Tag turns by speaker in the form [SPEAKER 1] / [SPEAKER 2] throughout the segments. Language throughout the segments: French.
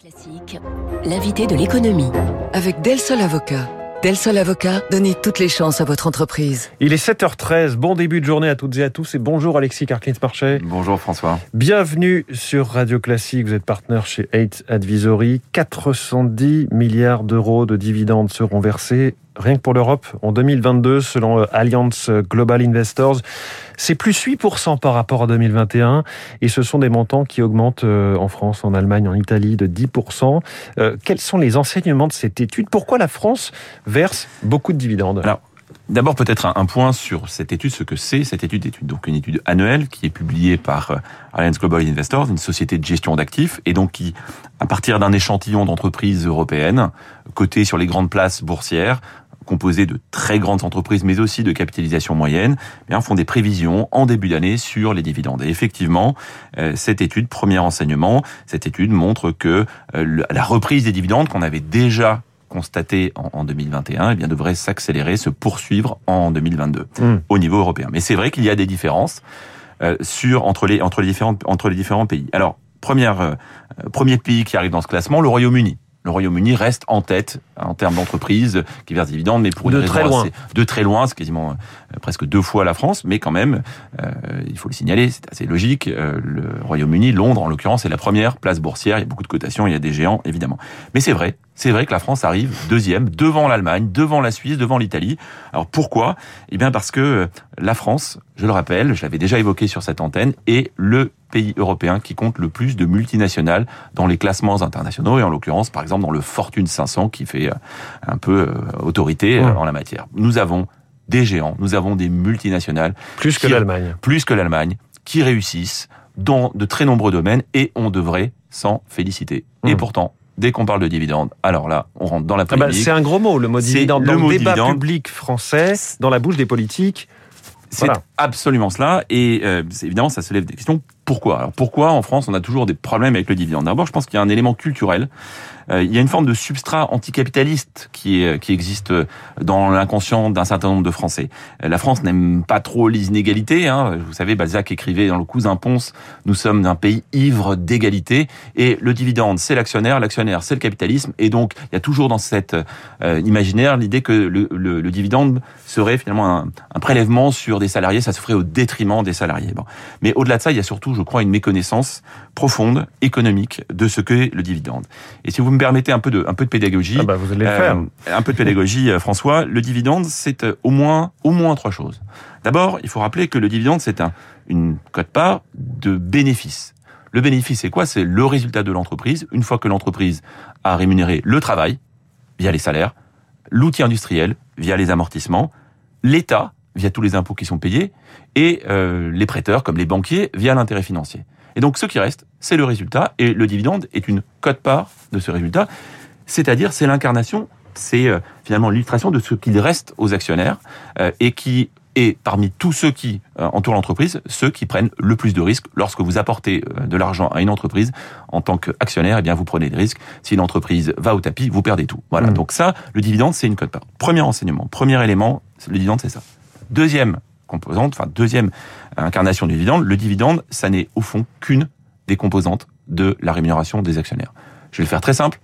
[SPEAKER 1] Classique, l'invité de l'économie.
[SPEAKER 2] Avec Del Sol Avocat. Del Sol Avocat, donnez toutes les chances à votre entreprise.
[SPEAKER 3] Il est 7h13, bon début de journée à toutes et à tous et bonjour Alexis Carclins-Marchais.
[SPEAKER 4] Bonjour François.
[SPEAKER 3] Bienvenue sur Radio Classique, vous êtes partenaire chez 8 Advisory. 410 milliards d'euros de dividendes seront versés rien que pour l'Europe en 2022 selon euh, Alliance Global Investors. C'est plus 8% par rapport à 2021 et ce sont des montants qui augmentent euh, en France, en Allemagne, en Italie de 10%. Euh, quels sont les enseignements de cette étude? Pourquoi la France verse beaucoup de dividendes?
[SPEAKER 4] Alors, D'abord, peut-être un point sur cette étude, ce que c'est cette étude d'étude. Donc, une étude annuelle qui est publiée par Alliance Global Investors, une société de gestion d'actifs, et donc qui, à partir d'un échantillon d'entreprises européennes, cotées sur les grandes places boursières, composés de très grandes entreprises, mais aussi de capitalisation moyenne, eh bien, font des prévisions en début d'année sur les dividendes. Et effectivement, euh, cette étude, premier enseignement, cette étude montre que euh, la reprise des dividendes qu'on avait déjà constatée en 2021 eh bien, devrait s'accélérer, se poursuivre en 2022 mmh. au niveau européen. Mais c'est vrai qu'il y a des différences euh, sur entre les entre les différents entre les différents pays. Alors première premier pays qui arrive dans ce classement, le Royaume-Uni le Royaume-Uni reste en tête en termes d'entreprise qui verse des dividendes, mais pour
[SPEAKER 3] une de très loin.
[SPEAKER 4] de très loin, c'est quasiment euh, presque deux fois la France, mais quand même, euh, il faut le signaler, c'est assez logique. Euh, le Royaume-Uni, Londres en l'occurrence, c'est la première place boursière. Il y a beaucoup de cotations, il y a des géants évidemment. Mais c'est vrai, c'est vrai que la France arrive deuxième, devant l'Allemagne, devant la Suisse, devant l'Italie. Alors pourquoi? Eh bien parce que la France, je le rappelle, je l'avais déjà évoqué sur cette antenne, est le pays européen qui compte le plus de multinationales dans les classements internationaux et en l'occurrence par exemple dans le Fortune 500 qui fait euh, un peu euh, autorité euh, en la matière. Nous avons des géants, nous avons des multinationales
[SPEAKER 3] plus que l'Allemagne,
[SPEAKER 4] plus que l'Allemagne qui réussissent dans de très nombreux domaines et on devrait s'en féliciter. Et mmh. pourtant, dès qu'on parle de dividendes, alors là, on rentre dans la
[SPEAKER 3] ah bah, polémique. c'est un gros mot, le mot dividende. Dans le, débat public français, dans la bouche des politiques,
[SPEAKER 4] c'est absolument cela. Et euh, évidemment, ça se lève des questions. Pourquoi? Alors pourquoi en France on a toujours des problèmes avec le dividende? D'abord, je pense qu'il y a un élément culturel. Euh, il y a une forme de substrat anticapitaliste qui, est, qui existe dans l'inconscient d'un certain nombre de Français. Euh, la France n'aime pas trop les inégalités. Hein. Vous savez, Balzac écrivait dans le Cousin Ponce, nous sommes un pays ivre d'égalité. Et le dividende, c'est l'actionnaire, l'actionnaire, c'est le capitalisme. Et donc, il y a toujours dans cet euh, imaginaire l'idée que le, le, le, dividende serait finalement un, un, prélèvement sur des salariés, ça se ferait au détriment des salariés. Bon. Mais au-delà de ça, il y a surtout, je crois, une méconnaissance profonde, économique, de ce qu'est le dividende. Et si vous me permettez un peu de, un peu de pédagogie.
[SPEAKER 3] Ah bah vous allez le faire. Euh,
[SPEAKER 4] un peu de pédagogie, euh, François. Le dividende, c'est euh, au moins, au moins trois choses. D'abord, il faut rappeler que le dividende, c'est un, une cote-part de bénéfice. Le bénéfice, c'est quoi? C'est le résultat de l'entreprise. Une fois que l'entreprise a rémunéré le travail, via les salaires, l'outil industriel, via les amortissements, l'État, via tous les impôts qui sont payés, et euh, les prêteurs, comme les banquiers, via l'intérêt financier. Et donc ce qui reste, c'est le résultat, et le dividende est une cote-part de ce résultat, c'est-à-dire c'est l'incarnation, c'est euh, finalement l'illustration de ce qu'il reste aux actionnaires, euh, et qui est parmi tous ceux qui entourent l'entreprise, ceux qui prennent le plus de risques. Lorsque vous apportez de l'argent à une entreprise, en tant qu'actionnaire, eh bien vous prenez des risques. Si l'entreprise va au tapis, vous perdez tout. Voilà. Mmh. Donc ça, le dividende, c'est une cote-part. Premier enseignement, premier élément, le dividende, c'est ça. Deuxième composante, enfin deuxième incarnation du dividende, le dividende, ça n'est au fond qu'une des composantes de la rémunération des actionnaires. Je vais le faire très simple.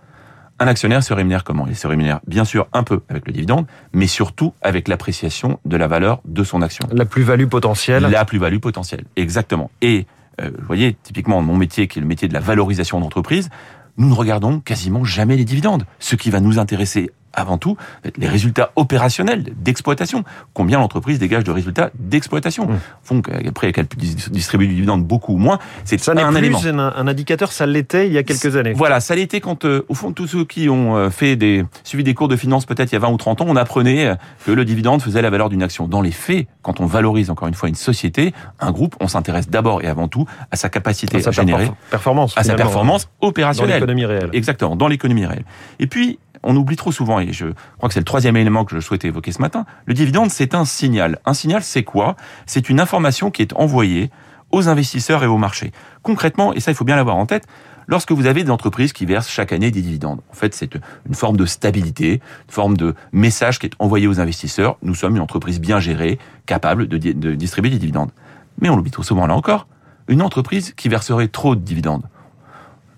[SPEAKER 4] Un actionnaire se rémunère comment? Il se rémunère bien sûr un peu avec le dividende, mais surtout avec l'appréciation de la valeur de son action.
[SPEAKER 3] La plus-value potentielle.
[SPEAKER 4] La plus-value potentielle, exactement. Et euh, vous voyez, typiquement mon métier, qui est le métier de la valorisation d'entreprise, nous ne regardons quasiment jamais les dividendes. Ce qui va nous intéresser avant tout les résultats opérationnels d'exploitation. Combien l'entreprise dégage de résultats d'exploitation mmh. Font qu'après qu'elle distribue du dividende beaucoup ou moins, c'est
[SPEAKER 3] ça un élément. Un, un indicateur, ça l'était il y a quelques années.
[SPEAKER 4] Voilà, ça l'était quand, euh, au fond, tous ceux qui ont euh, fait des suivi des cours de finance peut-être il y a 20 ou 30 ans, on apprenait euh, que le dividende faisait la valeur d'une action. Dans les faits, quand on valorise encore une fois une société, un groupe, on s'intéresse d'abord et avant tout à sa capacité à, générer
[SPEAKER 3] performance,
[SPEAKER 4] à sa performance opérationnelle,
[SPEAKER 3] dans l'économie réelle.
[SPEAKER 4] Exactement, dans l'économie réelle. Et puis on oublie trop souvent, et je crois que c'est le troisième élément que je souhaitais évoquer ce matin, le dividende, c'est un signal. Un signal, c'est quoi? C'est une information qui est envoyée aux investisseurs et au marché. Concrètement, et ça, il faut bien l'avoir en tête, lorsque vous avez des entreprises qui versent chaque année des dividendes, en fait, c'est une forme de stabilité, une forme de message qui est envoyé aux investisseurs. Nous sommes une entreprise bien gérée, capable de, de distribuer des dividendes. Mais on l'oublie trop souvent là encore, une entreprise qui verserait trop de dividendes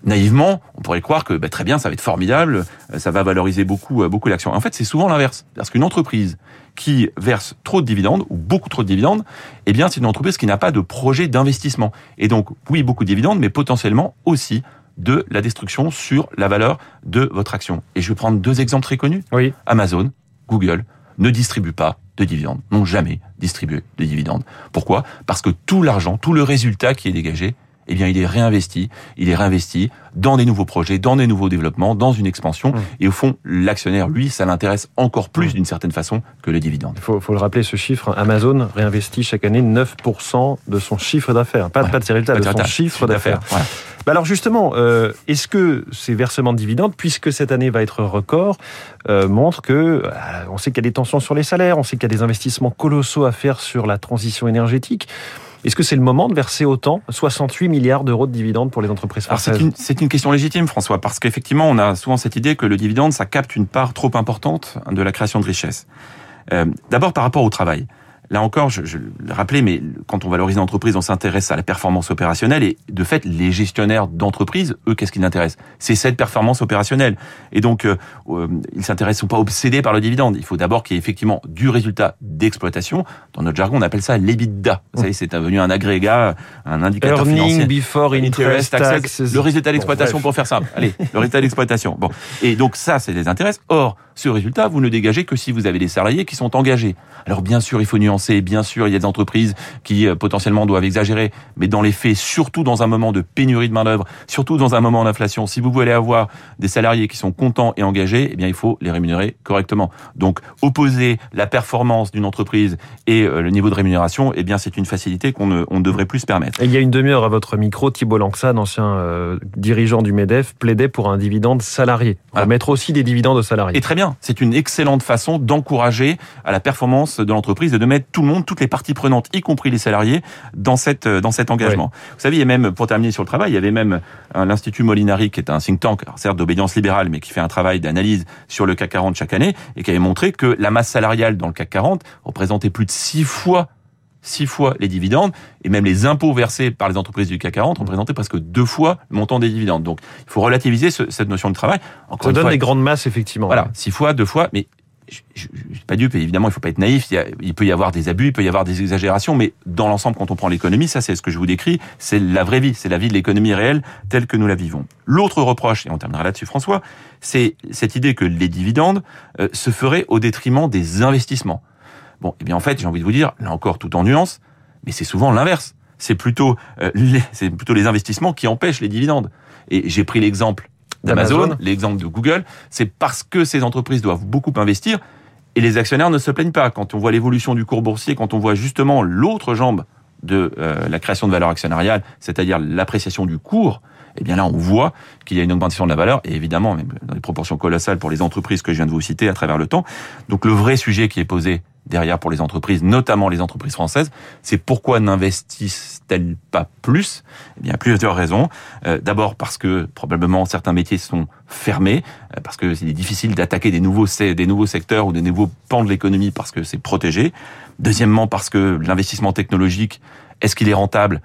[SPEAKER 4] naïvement, on pourrait croire que bah, très bien, ça va être formidable, euh, ça va valoriser beaucoup, euh, beaucoup l'action. En fait, c'est souvent l'inverse. Parce qu'une entreprise qui verse trop de dividendes ou beaucoup trop de dividendes, eh bien, c'est une entreprise qui n'a pas de projet d'investissement. Et donc, oui, beaucoup de dividendes, mais potentiellement aussi de la destruction sur la valeur de votre action. Et je vais prendre deux exemples très connus.
[SPEAKER 3] Oui.
[SPEAKER 4] Amazon, Google ne distribuent pas de dividendes, n'ont jamais distribué de dividendes. Pourquoi? Parce que tout l'argent, tout le résultat qui est dégagé eh bien, il est réinvesti. Il est réinvesti dans des nouveaux projets, dans des nouveaux développements, dans une expansion.
[SPEAKER 3] Mmh.
[SPEAKER 4] Et au fond, l'actionnaire, lui, ça l'intéresse encore plus
[SPEAKER 3] Mmh.
[SPEAKER 4] d'une certaine façon que les dividendes.
[SPEAKER 3] Il faut, faut le rappeler, ce chiffre, Amazon réinvestit chaque année 9% de son chiffre d'affaires. Pas,
[SPEAKER 4] Ouais.
[SPEAKER 3] pas de ses résultats, de son chiffre d'affaires. Bah alors justement, euh, est-ce que ces versements de dividendes, puisque cette année va être record, euh, montrent que euh, on sait qu'il y a des tensions sur les salaires, on sait qu'il y a des investissements colossaux à faire sur la transition énergétique. Est-ce que c'est le moment de verser autant, 68 milliards d'euros de dividendes pour les entreprises
[SPEAKER 4] c'est
[SPEAKER 3] françaises
[SPEAKER 4] une, c'est une question légitime, François, parce qu'effectivement, on a souvent cette idée que le dividende, ça capte une part trop importante de la création de richesse. Euh, D'abord par rapport au travail. Là encore, je, je le rappelais, mais quand on valorise une entreprise, on s'intéresse à la performance opérationnelle et de fait, les gestionnaires d'entreprise, eux, qu'est-ce qui les intéresse C'est cette performance opérationnelle. Et donc, euh, euh, ils s'intéressent, sont pas obsédés par le dividende. Il faut d'abord qu'il y ait effectivement du résultat d'exploitation. Dans notre jargon, on appelle ça l'EBITDA. Vous savez, c'est devenu un agrégat, un indicateur
[SPEAKER 3] Earning
[SPEAKER 4] financier.
[SPEAKER 3] before interest, taxes.
[SPEAKER 4] Le résultat d'exploitation
[SPEAKER 3] Bon,
[SPEAKER 4] pour faire simple. Allez, le résultat d'exploitation. Bon. Et donc ça, ça les intéresse. Or, ce résultat, vous ne le dégagez que si vous avez des salariés qui sont engagés. Alors bien sûr, il faut nuancer. Bien sûr, il y a des entreprises qui euh, potentiellement doivent exagérer. Mais dans les faits, surtout dans un moment de pénurie de main d'œuvre, surtout dans un moment d'inflation, si vous voulez avoir des salariés qui sont contents et engagés, eh bien, il faut les rémunérer correctement. Donc, opposer la performance d'une entreprise et euh, le niveau de rémunération, eh bien, c'est une facilité qu'on ne, on devrait plus se permettre.
[SPEAKER 3] Et il y a une demi-heure à votre micro, Thibault Lanxade, ancien euh, dirigeant du MEDEF, plaidait pour un dividende salarié.
[SPEAKER 4] Ah.
[SPEAKER 3] mettre aussi des dividendes aux salariés.
[SPEAKER 4] Et très bien, c'est une excellente façon d'encourager à la performance de l'entreprise et de mettre tout le monde, toutes les parties prenantes, y compris les salariés, dans cette dans cet engagement. Vous savez, il y a même pour terminer sur le travail, il y avait même euh, l'institut Molinari qui est un think tank, certes d'obédience libérale, mais qui fait un travail d'analyse sur le CAC 40 chaque année et qui avait montré que la masse salariale dans le CAC 40 représentait plus de six fois six fois les dividendes et même les impôts versés par les entreprises du CAC 40 représentaient presque deux fois le montant des dividendes. Donc, il faut relativiser ce- cette notion de travail. Encore
[SPEAKER 3] Ça
[SPEAKER 4] une
[SPEAKER 3] donne
[SPEAKER 4] fois,
[SPEAKER 3] des grandes masses, effectivement.
[SPEAKER 4] voilà, six fois, deux fois, mais je, je suis pas dupe, évidemment, il faut pas être naïf. Il, a- il peut y avoir des abus, il peut y avoir des exagérations, mais dans l'ensemble, quand on prend l'économie, ça, c'est ce que je vous décris, c'est la vraie vie, c'est la vie de l'économie réelle telle que nous la vivons. L'autre reproche, et on terminera là-dessus, François, c'est cette idée que les dividendes euh, se feraient au détriment des investissements. Bon, eh bien, en fait, j'ai envie de vous dire, là encore, tout en nuance, mais c'est souvent l'inverse. C'est plutôt, euh, plutôt les investissements qui empêchent les dividendes. Et j'ai pris l'exemple d'Amazon, l'exemple de Google, c'est parce que ces entreprises doivent beaucoup investir et les actionnaires ne se plaignent pas. Quand on voit l'évolution du cours boursier, quand on voit justement l'autre jambe de euh, la création de valeur actionnariale, c'est-à-dire l'appréciation du cours, eh bien là, on voit qu'il y a une augmentation de la valeur, et évidemment, même dans des proportions colossales pour les entreprises que je viens de vous citer à travers le temps. Donc le vrai sujet qui est posé derrière pour les entreprises, notamment les entreprises françaises, c'est pourquoi n'investissent-elles pas plus? Eh bien, plusieurs raisons. Euh, D'abord parce que probablement certains métiers sont fermés, euh, parce que c'est difficile d'attaquer des nouveaux des nouveaux secteurs ou des nouveaux pans de l'économie parce que c'est protégé. Deuxièmement parce que l'investissement technologique, est-ce qu'il est rentable?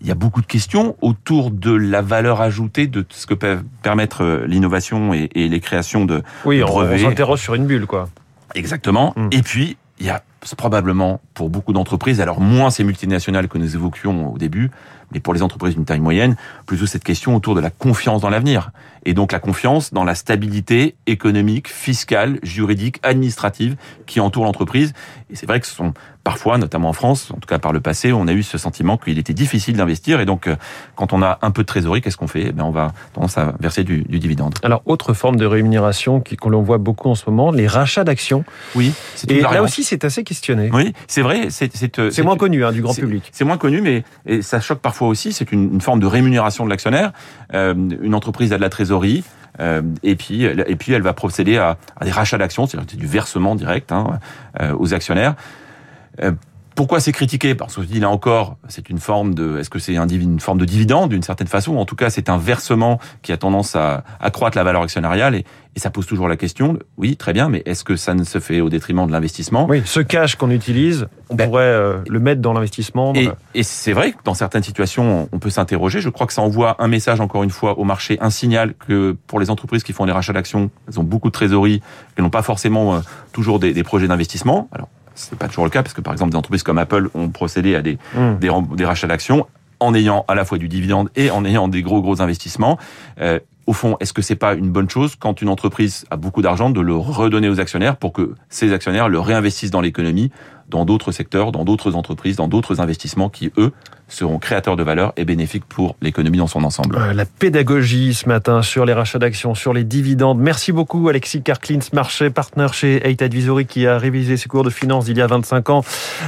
[SPEAKER 4] Il y a beaucoup de questions autour de la valeur ajoutée de ce que peut permettre euh, l'innovation et, et les créations de
[SPEAKER 3] Oui, on, s'interroge sur une bulle, quoi.
[SPEAKER 4] Exactement.
[SPEAKER 3] Mm.
[SPEAKER 4] Et puis, il y a probablement pour beaucoup d'entreprises, alors moins ces multinationales que nous évoquions au début, mais pour les entreprises d'une taille moyenne, plutôt cette question autour de la confiance dans l'avenir. Et donc la confiance dans la stabilité économique, fiscale, juridique, administrative qui entoure l'entreprise. Et c'est vrai que ce sont parfois, notamment en France, en tout cas par le passé, on a eu ce sentiment qu'il était difficile d'investir. Et donc, euh, quand on a un peu de trésorerie, qu'est-ce qu'on fait? Eh bien, On va tendance à verser du, du dividende.
[SPEAKER 3] Alors, autre forme de rémunération qu'on voit beaucoup en ce moment, les rachats d'actions.
[SPEAKER 4] Oui, c'est
[SPEAKER 3] Et là aussi, c'est assez questionné.
[SPEAKER 4] Oui, c'est vrai. C'est euh,
[SPEAKER 3] moins connu hein, du grand public.
[SPEAKER 4] C'est moins connu, mais et ça choque parfois aussi. C'est une, une forme de rémunération de l'actionnaire. Euh, une entreprise a de la trésorerie. euh, et puis, elle- et puis, elle va procéder à, à des rachats d'actions, c'est-à-dire du versement direct hein, euh, aux actionnaires. Pourquoi c'est critiqué? Parce que là encore, c'est une forme de, est-ce que c'est un, une forme de dividende d'une certaine façon? En tout cas, c'est un versement qui a tendance à accroître la valeur actionnariale et, et ça pose toujours la question. Oui, très bien, mais est-ce que ça ne se fait au détriment de l'investissement?
[SPEAKER 3] Oui, ce cash qu'on utilise, on ben, pourrait euh, le mettre dans l'investissement.
[SPEAKER 4] Et, et c'est vrai que dans certaines situations, on peut s'interroger. Je crois que ça envoie un message encore une fois au marché, un signal que pour les entreprises qui font des rachats d'actions, elles ont beaucoup de trésorerie, qu'elles n'ont pas forcément euh, toujours des, des projets d'investissement. Alors c'est pas toujours le cas parce que par exemple des entreprises comme Apple ont procédé à des, mmh. des, des, rachats d'actions en ayant à la fois du dividende et en ayant des gros gros investissements. Euh, au fond, est-ce que c'est pas une bonne chose quand une entreprise a beaucoup d'argent de le redonner aux actionnaires pour que ces actionnaires le réinvestissent dans l'économie, dans d'autres secteurs, dans d'autres entreprises, dans d'autres investissements qui, eux, seront créateurs de valeur et bénéfiques pour l'économie dans son ensemble?
[SPEAKER 3] Euh, la pédagogie ce matin sur les rachats d'actions, sur les dividendes. Merci beaucoup Alexis Karklins, marché partenaire chez Eight Advisory qui a révisé ses cours de finance il y a 25 ans.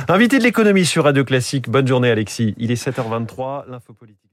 [SPEAKER 3] Invité de l'économie sur Radio Classique. Bonne journée Alexis. Il est 7h23, l'info politique.